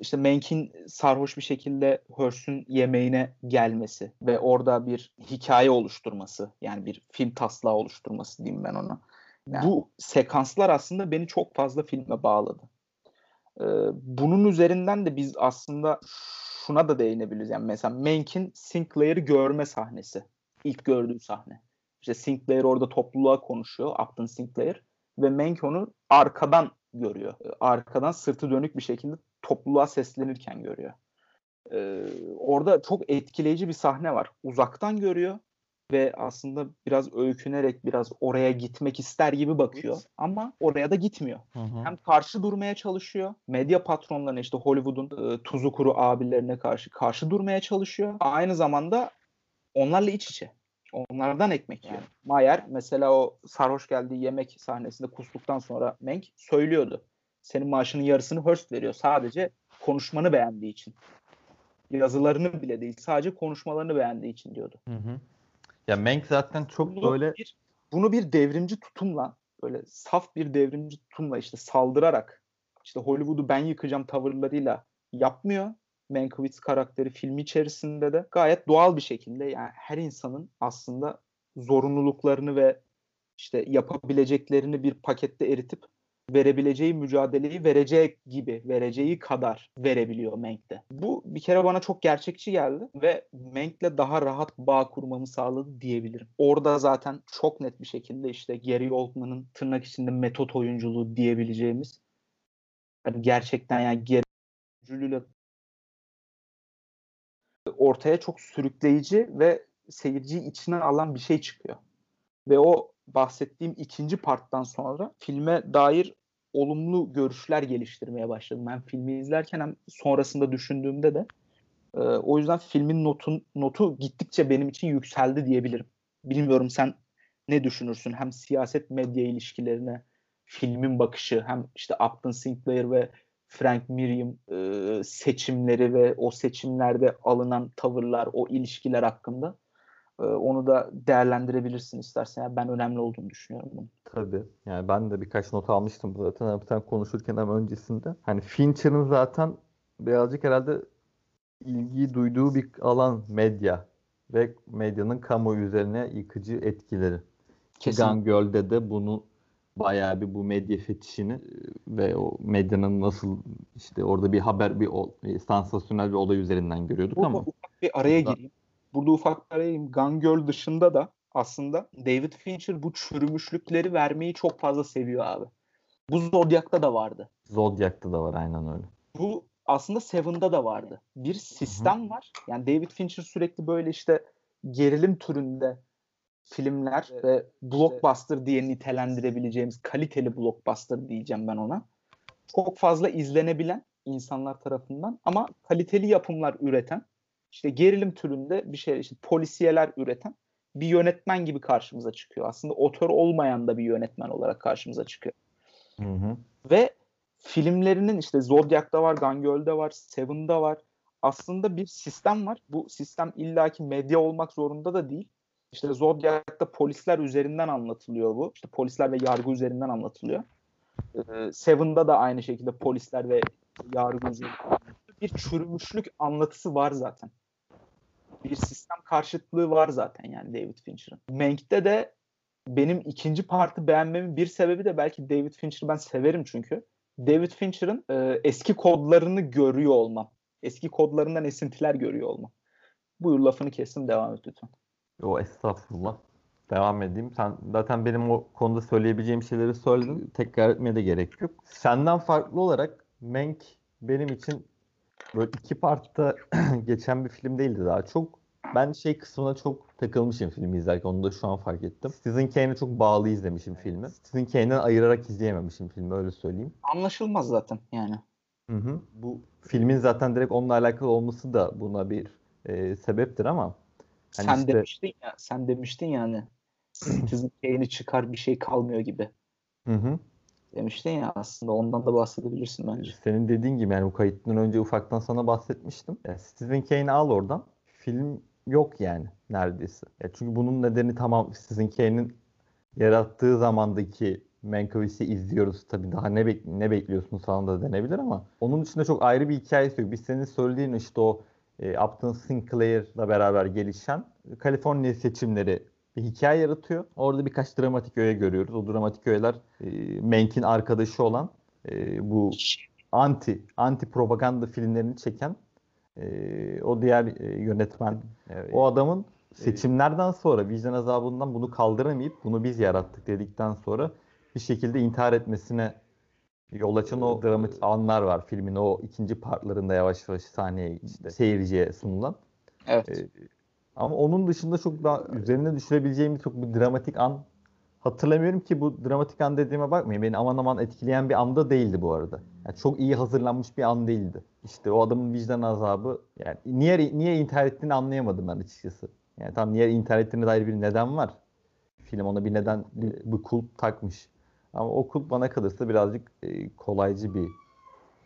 işte Menk'in sarhoş bir şekilde Hearst'ün yemeğine gelmesi ve orada bir hikaye oluşturması yani bir film taslağı oluşturması diyeyim ben ona. Bu sekanslar aslında beni çok fazla filme bağladı. Ee, bunun üzerinden de biz aslında şuna da değinebiliriz. Yani mesela Menk'in Sinclair'ı görme sahnesi. ilk gördüğü sahne. İşte Sinclair orada topluluğa konuşuyor. Upton Sinclair. Ve Menk onu arkadan görüyor. Ee, Arkadan sırtı dönük bir şekilde topluluğa seslenirken görüyor. Ee, orada çok etkileyici bir sahne var. Uzaktan görüyor ve aslında biraz öykünerek biraz oraya gitmek ister gibi bakıyor. Ama oraya da gitmiyor. Hı hı. Hem karşı durmaya çalışıyor. Medya patronlarına işte Hollywood'un e, tuzu kuru abilerine karşı karşı durmaya çalışıyor. Aynı zamanda onlarla iç içe. Onlardan ekmek yiyor. Mayer mesela o sarhoş geldiği yemek sahnesinde kustuktan sonra Menk söylüyordu. Senin maaşının yarısını Hearst veriyor. Sadece konuşmanı beğendiği için. Yazılarını bile değil. Sadece konuşmalarını beğendiği için diyordu. Hı hı. Ya Mank zaten çok Bunu böyle bir, bunu bir devrimci tutumla böyle saf bir devrimci tutumla işte saldırarak işte Hollywood'u ben yıkacağım tavırlarıyla yapmıyor. Mankiewicz karakteri filmi içerisinde de gayet doğal bir şekilde yani her insanın aslında zorunluluklarını ve işte yapabileceklerini bir pakette eritip verebileceği mücadeleyi verecek gibi, vereceği kadar verebiliyor Menk'te. Bu bir kere bana çok gerçekçi geldi ve Menk'le daha rahat bağ kurmamı sağladı diyebilirim. Orada zaten çok net bir şekilde işte Gary Oldman'ın tırnak içinde metot oyunculuğu diyebileceğimiz hani gerçekten yani Gary oyunculuğuyla ortaya çok sürükleyici ve seyirciyi içine alan bir şey çıkıyor. Ve o bahsettiğim ikinci parttan sonra filme dair olumlu görüşler geliştirmeye başladım. Ben filmi izlerken hem sonrasında düşündüğümde de e, o yüzden filmin notun notu gittikçe benim için yükseldi diyebilirim. Bilmiyorum sen ne düşünürsün? Hem siyaset medya ilişkilerine filmin bakışı hem işte Upton Sinclair ve Frank Miriam e, seçimleri ve o seçimlerde alınan tavırlar, o ilişkiler hakkında e, onu da değerlendirebilirsin istersen. Yani ben önemli olduğunu düşünüyorum bunu. Tabii. Yani ben de birkaç not almıştım zaten. Sen konuşurken hem öncesinde. Hani Fincher'ın zaten birazcık herhalde ilgi duyduğu bir alan medya ve medyanın kamu üzerine yıkıcı etkileri. Kesinlikle. Gun Girl'de de bunu bayağı bir bu medya fetişini e, ve o medyanın nasıl işte orada bir haber bir, bir sansasyonel bir olay üzerinden görüyorduk Burada ama bir araya Burada- gireyim. Burada ufak bir araya gireyim. Gun Girl dışında da aslında David Fincher bu çürümüşlükleri vermeyi çok fazla seviyor abi. Bu Zodiac'ta da vardı. Zodiac'ta da var aynen öyle. Bu aslında Seven'da da vardı. Bir sistem var. Yani David Fincher sürekli böyle işte gerilim türünde filmler ve blockbuster diye nitelendirebileceğimiz kaliteli blockbuster diyeceğim ben ona. Çok fazla izlenebilen insanlar tarafından ama kaliteli yapımlar üreten işte gerilim türünde bir şey işte polisiyeler üreten bir yönetmen gibi karşımıza çıkıyor. Aslında otör olmayan da bir yönetmen olarak karşımıza çıkıyor. Hı hı. Ve filmlerinin işte Zodiac'ta var, Gun Girl'de var, Seven'da var. Aslında bir sistem var. Bu sistem illaki medya olmak zorunda da değil. İşte Zodiac'ta polisler üzerinden anlatılıyor bu. İşte polisler ve yargı üzerinden anlatılıyor. Ee, Seven'da da aynı şekilde polisler ve yargı üzerinden. Bir çürümüşlük anlatısı var zaten. Bir sistem karşıtlığı var zaten yani David Fincher'ın. Mank'te de benim ikinci partı beğenmemin bir sebebi de belki David Fincher'ı ben severim çünkü. David Fincher'ın e, eski kodlarını görüyor olmam. Eski kodlarından esintiler görüyor olmam. Buyur lafını kestim devam et lütfen. O estağfurullah. Devam edeyim. Sen zaten benim o konuda söyleyebileceğim şeyleri söyledin. Tekrar etmeye de gerek yok. Senden farklı olarak Mank benim için böyle iki partta geçen bir film değildi daha çok. Ben şey kısmına çok takılmışım filmi izlerken. Onu da şu an fark ettim. Citizen Kane'e çok bağlı izlemişim filmi. Citizen Kane'den ayırarak izleyememişim filmi öyle söyleyeyim. Anlaşılmaz zaten yani. Hı hı. Bu filmin zaten direkt onunla alakalı olması da buna bir e, sebeptir ama hani sen işte... demiştin ya sen demiştin yani Citizen Kane'i çıkar bir şey kalmıyor gibi. Hı hı. Demiştin ya aslında ondan da bahsedebilirsin bence. Senin dediğin gibi yani bu kayıttan önce ufaktan sana bahsetmiştim. Yani Citizen Kane'i al oradan. Film yok yani neredeyse. Ya çünkü bunun nedeni tamam Citizen Kane'in yarattığı zamandaki Mankovic'i izliyoruz. Tabii daha ne, bek- ne bekliyorsun sana da denebilir ama onun dışında çok ayrı bir hikayesi yok. Biz senin söylediğin işte o e, Upton Sinclair'la beraber gelişen Kaliforniya seçimleri bir hikaye yaratıyor. Orada birkaç dramatik öğe görüyoruz. O dramatik öğeler e, Mank'in arkadaşı olan e, bu anti anti propaganda filmlerini çeken e, o diğer e, yönetmen evet. o adamın seçimlerden sonra vicdan azabından bunu kaldıramayıp bunu biz yarattık dedikten sonra bir şekilde intihar etmesine yol açan o dramatik anlar var filmin o ikinci partlarında yavaş yavaş sahneye işte seyirciye sunulan. Evet. Ee, ama onun dışında çok daha üzerine düşürebileceğim çok bir dramatik an hatırlamıyorum ki bu dramatik an dediğime bakmayın. Beni aman aman etkileyen bir anda değildi bu arada. Yani çok iyi hazırlanmış bir an değildi. İşte o adamın vicdan azabı yani niye niye intihar ettiğini anlayamadım ben açıkçası. Yani tam niye intihar ettiğine dair bir neden var. Film ona bir neden bir, bir kulp takmış. Ama o kulp bana kalırsa birazcık e, kolaycı bir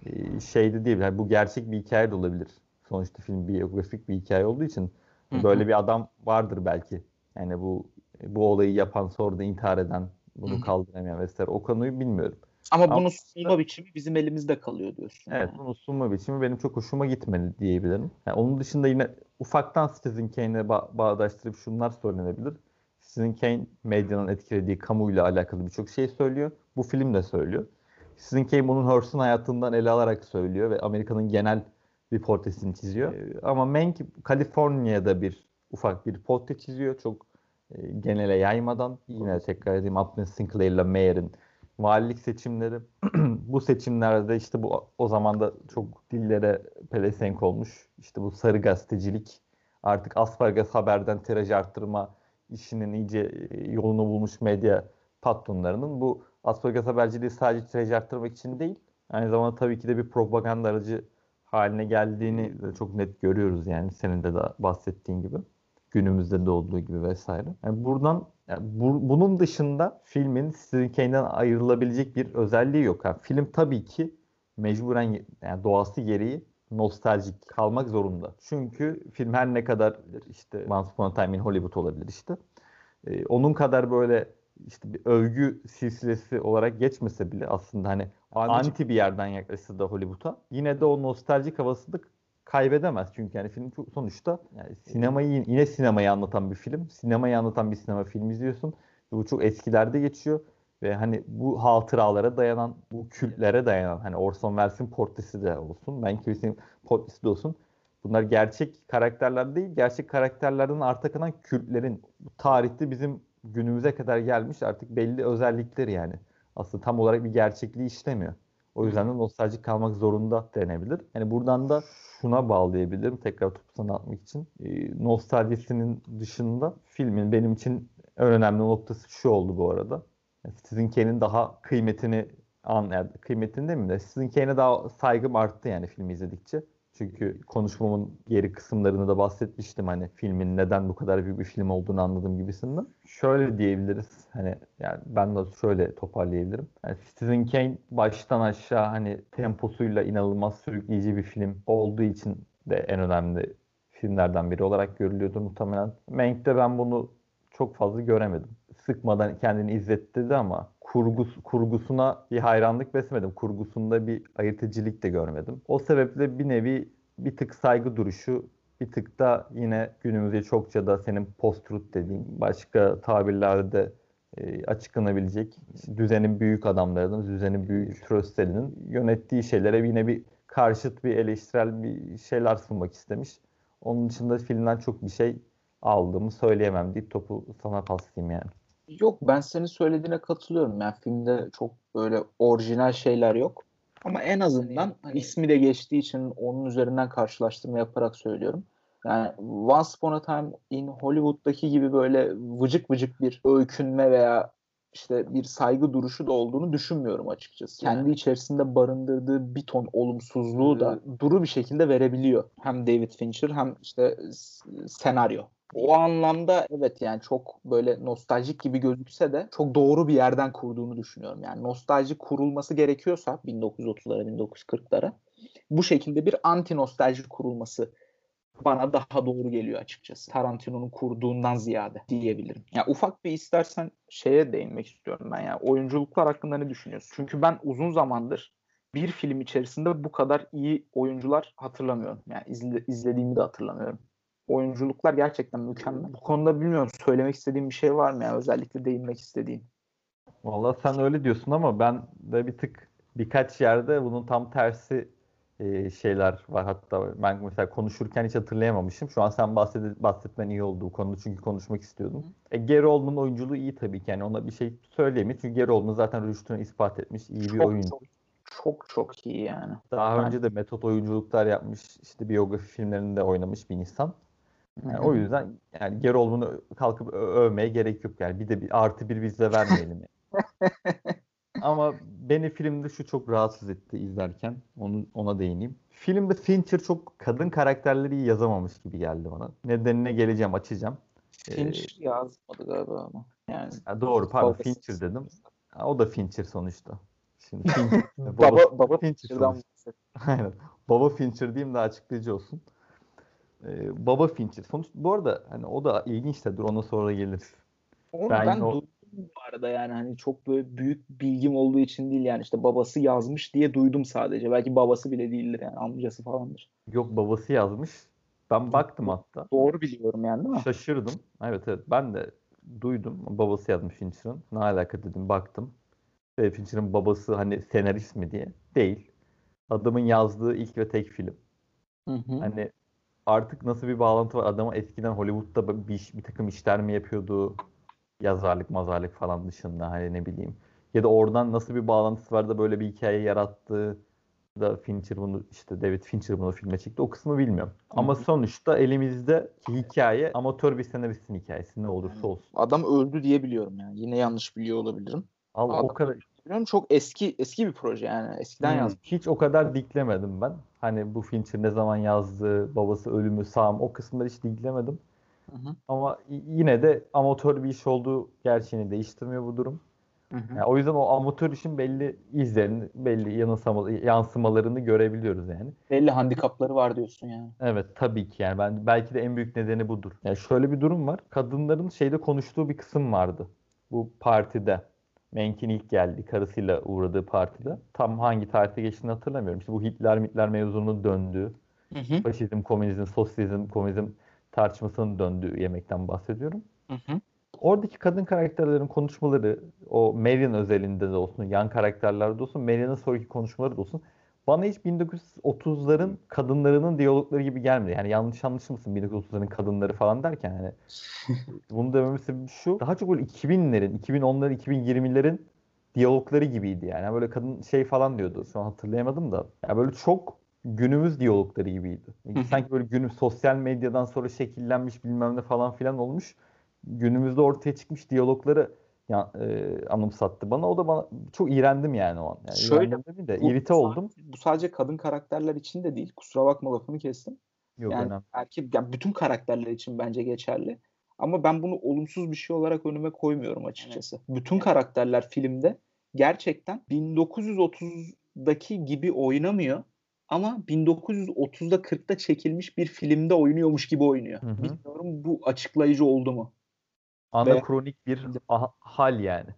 e, şeydi diyebilirim. Yani bu gerçek bir hikaye de olabilir. Sonuçta film biyografik bir hikaye olduğu için böyle bir adam vardır belki. Yani bu bu olayı yapan sonra da intihar eden bunu kaldıramayan vesaire o konuyu bilmiyorum. Ama, Ama bunu sunma biçimi bizim elimizde kalıyor diyorsun. Evet yani. bunu sunma biçimi benim çok hoşuma gitmedi diyebilirim. Yani onun dışında yine ufaktan Citizen Kane'e ba- bağdaştırıp şunlar söylenebilir. Citizen Kane medyanın etkilediği kamuyla alakalı birçok şey söylüyor. Bu film de söylüyor. Citizen Kane bunun Hearst'ın hayatından ele alarak söylüyor ve Amerika'nın genel bir portresini çiziyor. Ee, ama Mank Kaliforniya'da bir ufak bir portre çiziyor. Çok e, genele yaymadan. Yine tekrar edeyim Upton Sinclair ile Mayer'in valilik seçimleri. bu seçimlerde işte bu o zaman da çok dillere pelesenk olmuş. İşte bu sarı gazetecilik artık Aspargas haberden tiraj arttırma işinin iyice e, yolunu bulmuş medya patronlarının bu Aspargas haberciliği sadece tiraj arttırmak için değil aynı zamanda tabii ki de bir propaganda aracı haline geldiğini çok net görüyoruz yani senin de bahsettiğin gibi günümüzde de olduğu gibi vesaire. Yani buradan yani bu, bunun dışında filmin Citizen Kane'den ayrılabilecek bir özelliği yok. Yani film tabii ki mecburen yani doğası gereği nostaljik kalmak zorunda. Çünkü film her ne kadar işte Once Upon a Time in Hollywood olabilir işte. Ee, onun kadar böyle işte bir övgü silsilesi olarak geçmese bile aslında hani Anladım. anti bir yerden yaklaşsa da Hollywood'a yine de o nostaljik havası da kaybedemez. Çünkü yani film sonuçta yani sinemayı yine sinemayı anlatan bir film. Sinemayı anlatan bir sinema filmi izliyorsun. Bu çok eskilerde geçiyor ve hani bu hatıralara dayanan, bu kültlere dayanan hani Orson Welles'in portresi de olsun, Mankiewicz'in portresi de olsun. Bunlar gerçek karakterler değil, gerçek karakterlerden arta kalan kültlerin tarihte bizim günümüze kadar gelmiş artık belli özellikleri yani. Aslında tam olarak bir gerçekliği işlemiyor. O yüzden de nostaljik kalmak zorunda denebilir. Yani buradan da şuna bağlayabilirim tekrar topu sana atmak için. E, nostaljisinin dışında filmin benim için en önemli noktası şu oldu bu arada. Citizen Kane'in daha kıymetini an yani kıymetini değil mi de Citizen Kane'e daha saygım arttı yani filmi izledikçe. Çünkü konuşmamın geri kısımlarını da bahsetmiştim hani filmin neden bu kadar büyük bir film olduğunu anladığım gibisinden. Şöyle diyebiliriz hani yani ben de şöyle toparlayabilirim. Yani Citizen Kane baştan aşağı hani temposuyla inanılmaz sürükleyici bir film olduğu için de en önemli filmlerden biri olarak görülüyordu muhtemelen. Mank'te ben bunu çok fazla göremedim. Sıkmadan kendini izletti ama kurgus, kurgusuna bir hayranlık beslemedim. Kurgusunda bir ayırtıcılık da görmedim. O sebeple bir nevi bir tık saygı duruşu bir tık da yine günümüzde çokça da senin post-truth dediğin başka tabirlerde e, açıklanabilecek düzenin büyük adamlarının, düzenin büyük tröstlerinin yönettiği şeylere yine bir karşıt bir eleştirel bir şeyler sunmak istemiş. Onun dışında filmden çok bir şey aldığımı söyleyemem deyip topu sana paslayayım yani. Yok ben senin söylediğine katılıyorum. Yani filmde çok böyle orijinal şeyler yok. Ama en azından hani ismi de geçtiği için onun üzerinden karşılaştırma yaparak söylüyorum. Yani Once Upon a Time in Hollywood'daki gibi böyle vıcık vıcık bir öykünme veya işte bir saygı duruşu da olduğunu düşünmüyorum açıkçası. Kendi içerisinde barındırdığı bir ton olumsuzluğu da duru bir şekilde verebiliyor. Hem David Fincher hem işte senaryo. O anlamda evet yani çok böyle nostaljik gibi gözükse de çok doğru bir yerden kurduğunu düşünüyorum. Yani nostalji kurulması gerekiyorsa 1930'lara 1940'lara bu şekilde bir anti nostalji kurulması bana daha doğru geliyor açıkçası. Tarantino'nun kurduğundan ziyade diyebilirim. Ya ufak bir istersen şeye değinmek istiyorum ben ya. Oyunculuklar hakkında ne düşünüyorsun? Çünkü ben uzun zamandır bir film içerisinde bu kadar iyi oyuncular hatırlamıyorum. Yani izle, izlediğimi de hatırlamıyorum. Oyunculuklar gerçekten mükemmel. Bu konuda bilmiyorum söylemek istediğim bir şey var mı ya özellikle değinmek istediğin? Valla sen öyle diyorsun ama ben de bir tık birkaç yerde bunun tam tersi e, şeyler var. Hatta ben mesela konuşurken hiç hatırlayamamışım. Şu an sen bahset, bahsetmen iyi oldu bu konuda çünkü konuşmak istiyordum. E, Gary Oldman'ın oyunculuğu iyi tabii ki. Yani ona bir şey söyleyemeyiz. Çünkü Oldman zaten rüştünü ispat etmiş. iyi bir oyuncu. Çok, çok çok iyi yani. Daha yani. önce de metot oyunculuklar yapmış. işte biyografi filmlerinde oynamış bir insan. Yani o yüzden yani Gary Oldman'ı kalkıp övmeye gerek yok. Yani bir de bir artı bir bizle vermeyelim. Yani. Ama beni filmde şu çok rahatsız etti izlerken. Onu ona değineyim. Filmde Fincher çok kadın karakterleri iyi yazamamış gibi geldi bana. Nedenine geleceğim, açacağım. Fincher ee, yazmadı galiba ama. Yani ya doğru pardon Fincher dedim. Ha, o da Fincher sonuçta. Şimdi Fincher, baba, baba Fincher'dan Aynen. Baba Fincher diyeyim de açıklayıcı olsun. Ee, baba Fincher. Sonuç bu arada hani o da ilginç dur ona sonra geliriz. Onu ben, ben o bu arada yani hani çok böyle büyük bilgim olduğu için değil yani işte babası yazmış diye duydum sadece. Belki babası bile değildir yani amcası falandır. Yok babası yazmış. Ben baktım hatta. Doğru biliyorum yani değil mi? Şaşırdım. Evet evet ben de duydum. Babası yazmış Fincher'ın. Ne alaka dedim baktım. Ve Fincher'ın babası hani senarist mi diye. Değil. Adamın yazdığı ilk ve tek film. Hı hı. Hani artık nasıl bir bağlantı var? Adamı eskiden Hollywood'da bir, bir takım işler mi yapıyordu? yazarlık mazarlık falan dışında hani ne bileyim. Ya da oradan nasıl bir bağlantısı var da böyle bir hikaye yarattığı da Fincher bunu işte David Fincher bunu filme çekti. O kısmı bilmiyorum. Ama sonuçta elimizdeki hikaye amatör bir senaristin hikayesi ne olursa olsun. Adam öldü diye biliyorum yani. Yine yanlış biliyor olabilirim. Allah Adam, o kadar biliyorum çok eski eski bir proje yani. Eskiden hmm, yazmış. Hiç o kadar diklemedim ben. Hani bu Fincher ne zaman yazdı, babası ölümü sağ o kısımları hiç diklemedim. Hı hı. Ama yine de amatör bir iş olduğu gerçeğini değiştirmiyor bu durum. Hı hı. Yani o yüzden o amatör işin belli izlerini, belli yansımalarını görebiliyoruz yani. Belli handikapları var diyorsun yani. Evet tabii ki yani ben belki de en büyük nedeni budur. Yani şöyle bir durum var. Kadınların şeyde konuştuğu bir kısım vardı. Bu partide. Menk'in ilk geldi karısıyla uğradığı partide. Tam hangi tarihte geçtiğini hatırlamıyorum. İşte bu Hitler mitler mevzunun döndüğü. Hı hı. Faşizm, komünizm, sosyalizm, komünizm tartışmasının döndüğü yemekten bahsediyorum. Hı hı. Oradaki kadın karakterlerin konuşmaları, o Marion özelinde de olsun, yan karakterlerde olsun, Marion'ın sonraki konuşmaları da olsun. Bana hiç 1930'ların kadınlarının diyalogları gibi gelmedi. Yani yanlış anlaşılmasın 1930'ların kadınları falan derken hani bunu dememiz sebebi şu. Daha çok böyle 2000'lerin, 2010'ların, 2020'lerin diyalogları gibiydi yani. Böyle kadın şey falan diyordu. Şu an hatırlayamadım da. Yani böyle çok günümüz diyalogları gibiydi. Sanki böyle günüm sosyal medyadan sonra şekillenmiş bilmem ne falan filan olmuş. Günümüzde ortaya çıkmış diyalogları ya, e, anımsattı bana. O da bana çok iğrendim yani o an. Yani Şöyle de bu, irite oldum. Bu sadece kadın karakterler için de değil. Kusura bakma lafını kestim. Yok yani önemli. Erkek, yani bütün karakterler için bence geçerli. Ama ben bunu olumsuz bir şey olarak önüme koymuyorum açıkçası. Evet. Bütün karakterler filmde gerçekten 1930'daki gibi oynamıyor ama 1930'da 40'ta çekilmiş bir filmde oynuyormuş gibi oynuyor. Hı hı. Bilmiyorum bu açıklayıcı oldu mu? Anakronik bir hal yani.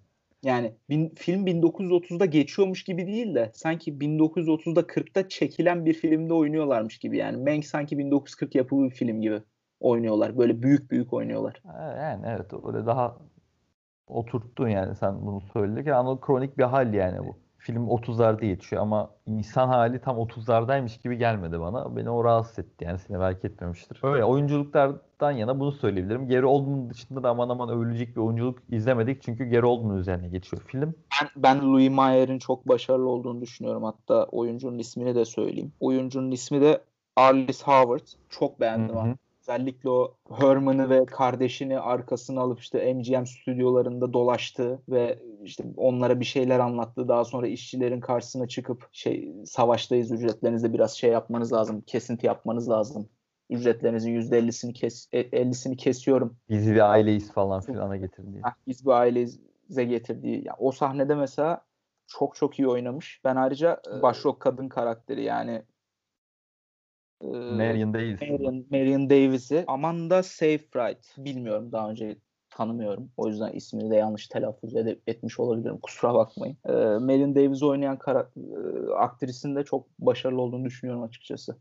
Yani bin, film 1930'da geçiyormuş gibi değil de sanki 1930'da 40'ta çekilen bir filmde oynuyorlarmış gibi yani. Mank sanki 1940 yapımı bir film gibi oynuyorlar. Böyle büyük büyük oynuyorlar. Yani evet öyle daha oturttun yani sen bunu söylerken anakronik bir hal yani bu film 30'larda yetişiyor ama insan hali tam 30'lardaymış gibi gelmedi bana. Beni o rahatsız etti yani seni belki etmemiştir. Öyle oyunculuklardan yana bunu söyleyebilirim. Gary Oldman dışında da aman aman övülecek bir oyunculuk izlemedik. Çünkü Gary Oldman üzerine geçiyor film. Ben, ben Louis Mayer'in çok başarılı olduğunu düşünüyorum. Hatta oyuncunun ismini de söyleyeyim. Oyuncunun ismi de Arliss Howard. Çok beğendim. Hı-hı. özellikle o Herman'ı ve kardeşini arkasına alıp işte MGM stüdyolarında dolaştı ve işte onlara bir şeyler anlattı. Daha sonra işçilerin karşısına çıkıp şey savaştayız ücretlerinizde biraz şey yapmanız lazım. Kesinti yapmanız lazım. Ücretlerinizin %50'sini kes, 50'sini kesiyorum. Biz bir aileyiz falan filana getirdiği. Biz bir aileyize getirdiği. Yani o sahnede mesela çok çok iyi oynamış. Ben ayrıca başrol kadın karakteri yani e, Marion Davis. Marion, Marion Davis'i Amanda Seyfried bilmiyorum daha önce tanımıyorum. O yüzden ismini de yanlış telaffuz ed- etmiş olabilirim. Kusura bakmayın. E, Marion Davis'i oynayan kara- e, aktrisin de çok başarılı olduğunu düşünüyorum açıkçası.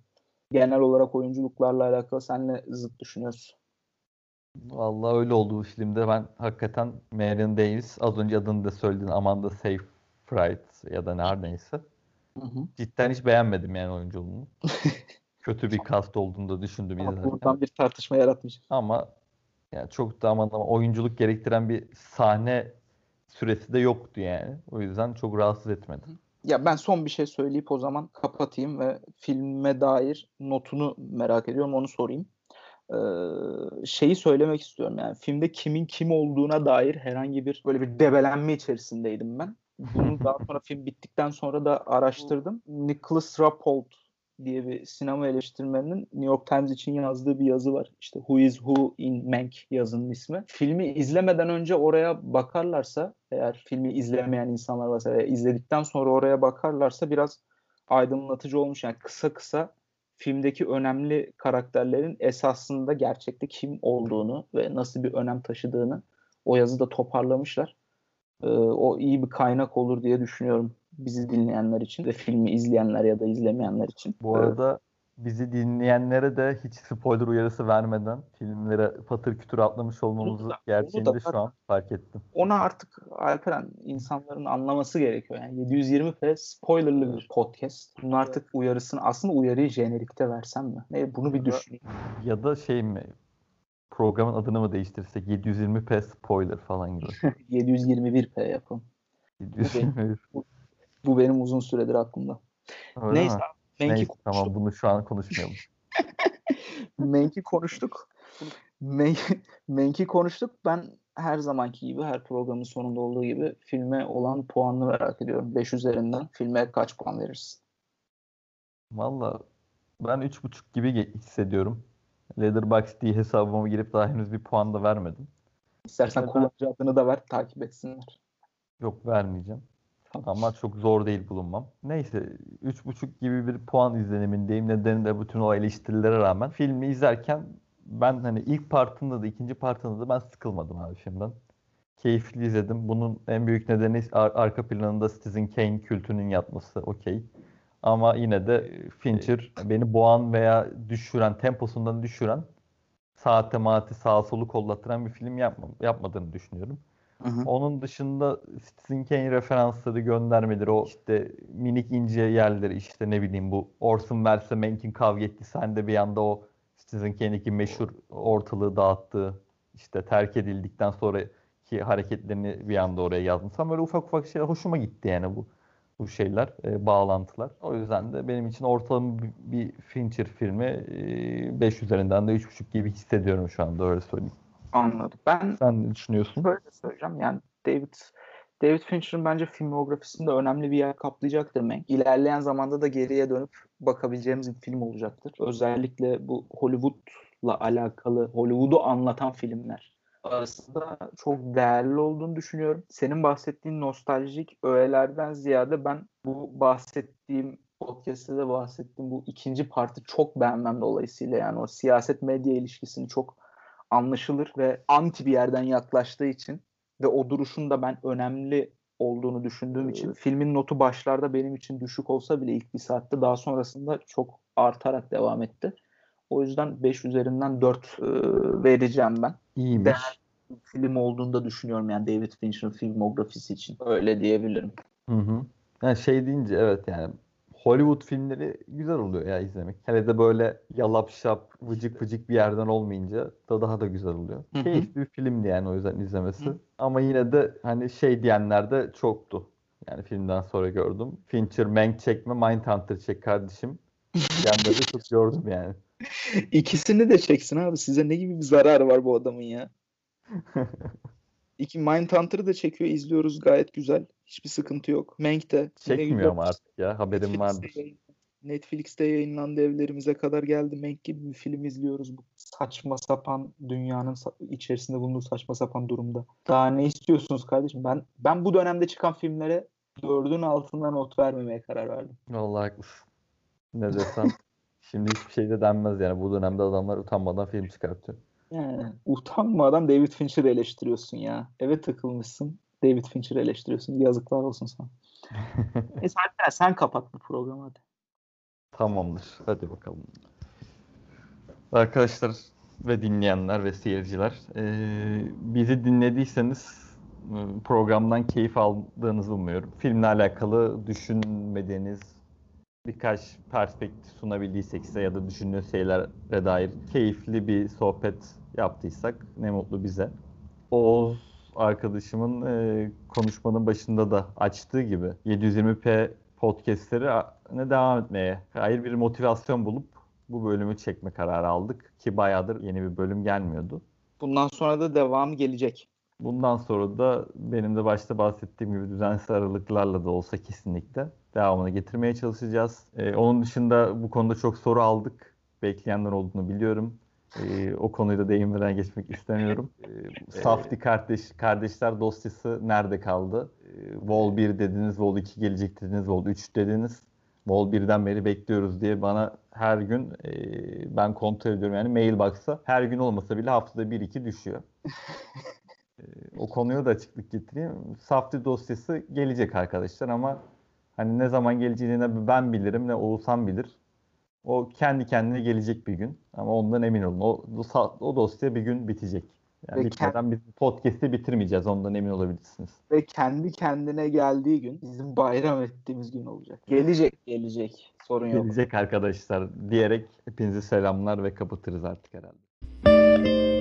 Genel olarak oyunculuklarla alakalı senle zıt düşünüyorsun. Vallahi öyle oldu bu filmde. Ben hakikaten Marion Davis az önce adını da söyledin Amanda Seyfried ya da her neyse. Hı hı. Cidden hiç beğenmedim yani oyunculuğunu. Kötü bir kast olduğunu da düşündüm izlerken. Buradan bir tartışma yaratmış. Ama yani çok da aman ama oyunculuk gerektiren bir sahne süresi de yoktu yani. O yüzden çok rahatsız etmedi. Ya ben son bir şey söyleyip o zaman kapatayım ve filme dair notunu merak ediyorum onu sorayım. Ee, şeyi söylemek istiyorum yani filmde kimin kim olduğuna dair herhangi bir böyle bir debelenme içerisindeydim ben. Bunu daha sonra film bittikten sonra da araştırdım. Nicholas Rapold diye bir sinema eleştirmeninin New York Times için yazdığı bir yazı var. İşte Who is Who in Mank yazının ismi. Filmi izlemeden önce oraya bakarlarsa eğer filmi izlemeyen insanlar varsa veya izledikten sonra oraya bakarlarsa biraz aydınlatıcı olmuş. Yani kısa kısa filmdeki önemli karakterlerin esasında gerçekte kim olduğunu ve nasıl bir önem taşıdığını o yazıda toparlamışlar. Ee, o iyi bir kaynak olur diye düşünüyorum bizi dinleyenler için ve filmi izleyenler ya da izlemeyenler için. Bu arada bizi dinleyenlere de hiç spoiler uyarısı vermeden filmlere patır kütür atlamış olmamızı gerçeğinde şu an fark ettim. Ona artık Alperen insanların anlaması gerekiyor. Yani 720p spoilerlı bir podcast. Bunun artık uyarısını aslında uyarıyı jenerikte versem mi? Ne bunu bir düşüneyim. Ya da şey mi programın adını mı değiştirsek 720p spoiler falan gibi. 721p yapalım. 721. Bu, bu benim uzun süredir aklımda. Öyle Neyse. Mi? Menki Neyse konuştuk. tamam bunu şu an konuşmayalım. Menki konuştuk. Men Menki konuştuk. Ben her zamanki gibi her programın sonunda olduğu gibi filme olan puanını merak ediyorum. 5 üzerinden filme kaç puan verirsin? Valla ben 3.5 gibi hissediyorum. Letterboxd diye hesabıma girip daha henüz bir puan da vermedim. İstersen kullanıcı adını da ver takip etsinler. Yok vermeyeceğim. Ama çok zor değil bulunmam. Neyse 3.5 gibi bir puan izlenimindeyim. Nedeni de bütün o eleştirilere rağmen. Filmi izlerken ben hani ilk partında da ikinci partında da ben sıkılmadım abi filmden. Keyifli izledim. Bunun en büyük nedeni ar- arka planında Citizen Kane kültünün yatması okey. Ama yine de Fincher beni boğan veya düşüren, temposundan düşüren saate maati sağa solu kollattıran bir film yapma, yapmadığını düşünüyorum. Hı hı. Onun dışında Citizen Kane referansları, göndermeleri, o işte minik ince yerleri işte ne bileyim bu Orson Welles'le Mank'in kavga etti. Sen de bir anda o Citizen Kane'deki meşhur ortalığı dağıttığı işte terk edildikten sonraki hareketlerini bir anda oraya yazdım. Ama böyle ufak ufak şeyler hoşuma gitti yani bu bu şeyler, e, bağlantılar. O yüzden de benim için ortalama bir, bir Fincher filmi 5 e, üzerinden de 3.5 gibi hissediyorum şu anda öyle söyleyeyim. Anladım. Ben Sen ne düşünüyorsun? Böyle söyleyeceğim. Yani David David Fincher'ın bence filmografisinde önemli bir yer kaplayacaktır Mank. İlerleyen zamanda da geriye dönüp bakabileceğimiz bir film olacaktır. Özellikle bu Hollywood'la alakalı, Hollywood'u anlatan filmler arasında çok değerli olduğunu düşünüyorum. Senin bahsettiğin nostaljik öğelerden ziyade ben bu bahsettiğim podcast'te de bahsettiğim bu ikinci parti çok beğenmem dolayısıyla yani o siyaset medya ilişkisini çok anlaşılır ve anti bir yerden yaklaştığı için ve o duruşun da ben önemli olduğunu düşündüğüm için filmin notu başlarda benim için düşük olsa bile ilk bir saatte daha sonrasında çok artarak devam etti. O yüzden 5 üzerinden 4 e, vereceğim ben. İyiymiş. Değerli film olduğunu da düşünüyorum yani David Fincher'ın filmografisi için. Öyle diyebilirim. Hı hı. Yani şey deyince evet yani Hollywood filmleri güzel oluyor ya izlemek. Hele de böyle yalap şap, vıcık vıcık bir yerden olmayınca da daha da güzel oluyor. Hı-hı. Keyifli bir filmdi yani o yüzden izlemesi. Hı. Ama yine de hani şey diyenler de çoktu. Yani filmden sonra gördüm. Fincher, Mank çekme, Mindhunter çek kardeşim. Da çok gördüm yani. İkisini de çeksin abi. Size ne gibi bir zararı var bu adamın ya? İki Mindhunter'ı da çekiyor. izliyoruz gayet güzel. Hiçbir sıkıntı yok. Mank de. Çekmiyor ama artık ya. Haberim yayın- Netflix'te yayınlandı evlerimize kadar geldi. Mank gibi bir film izliyoruz bu saçma sapan dünyanın içerisinde bulunduğu saçma sapan durumda. Daha ne istiyorsunuz kardeşim? Ben ben bu dönemde çıkan filmlere dördün altından not vermemeye karar verdim. Vallahi haklısın. Ne desem şimdi hiçbir şey de denmez yani. Bu dönemde adamlar utanmadan film çıkartıyor. Yani utanmadan David Fincher'ı eleştiriyorsun ya. Eve takılmışsın. David Fincher'ı eleştiriyorsun. Yazıklar olsun sana. Neyse Alper, sen kapat bu programı hadi. Tamamdır. Hadi bakalım. Arkadaşlar ve dinleyenler ve seyirciler eee, bizi dinlediyseniz e, programdan keyif aldığınızı umuyorum. Filmle alakalı düşünmediğiniz birkaç perspektif sunabildiysek size ya da düşündüğünüz şeylere dair keyifli bir sohbet yaptıysak ne mutlu bize. Oğuz arkadaşımın e, konuşmanın başında da açtığı gibi 720p podcastleri ne devam etmeye dair bir motivasyon bulup bu bölümü çekme kararı aldık ki bayağıdır yeni bir bölüm gelmiyordu. Bundan sonra da devamı gelecek. Bundan sonra da benim de başta bahsettiğim gibi düzensiz aralıklarla da olsa kesinlikle devamını getirmeye çalışacağız. Ee, onun dışında bu konuda çok soru aldık. Bekleyenler olduğunu biliyorum. Ee, o konuyu da değinmeden geçmek istemiyorum. Ee, Safti kardeş kardeşler dosyası nerede kaldı? Ee, Vol 1 dediniz, Vol 2 gelecek dediniz, Vol 3 dediniz. Vol 1'den beri bekliyoruz diye bana her gün e, ben kontrol ediyorum yani mailbox'a her gün olmasa bile haftada 1-2 düşüyor. E, o konuya da açıklık getireyim. Safti dosyası gelecek arkadaşlar ama hani ne zaman geleceğini ne ben bilirim ne Oğuzhan bilir. O kendi kendine gelecek bir gün ama ondan emin olun. O, o dosya bir gün bitecek. Yani bitmeden biz podcast'i bitirmeyeceğiz. Ondan emin olabilirsiniz. Ve kendi kendine geldiği gün bizim bayram ettiğimiz gün olacak. Gelecek, gelecek. Sorun yok. Gelecek arkadaşlar diyerek hepinize selamlar ve kapatırız artık herhalde.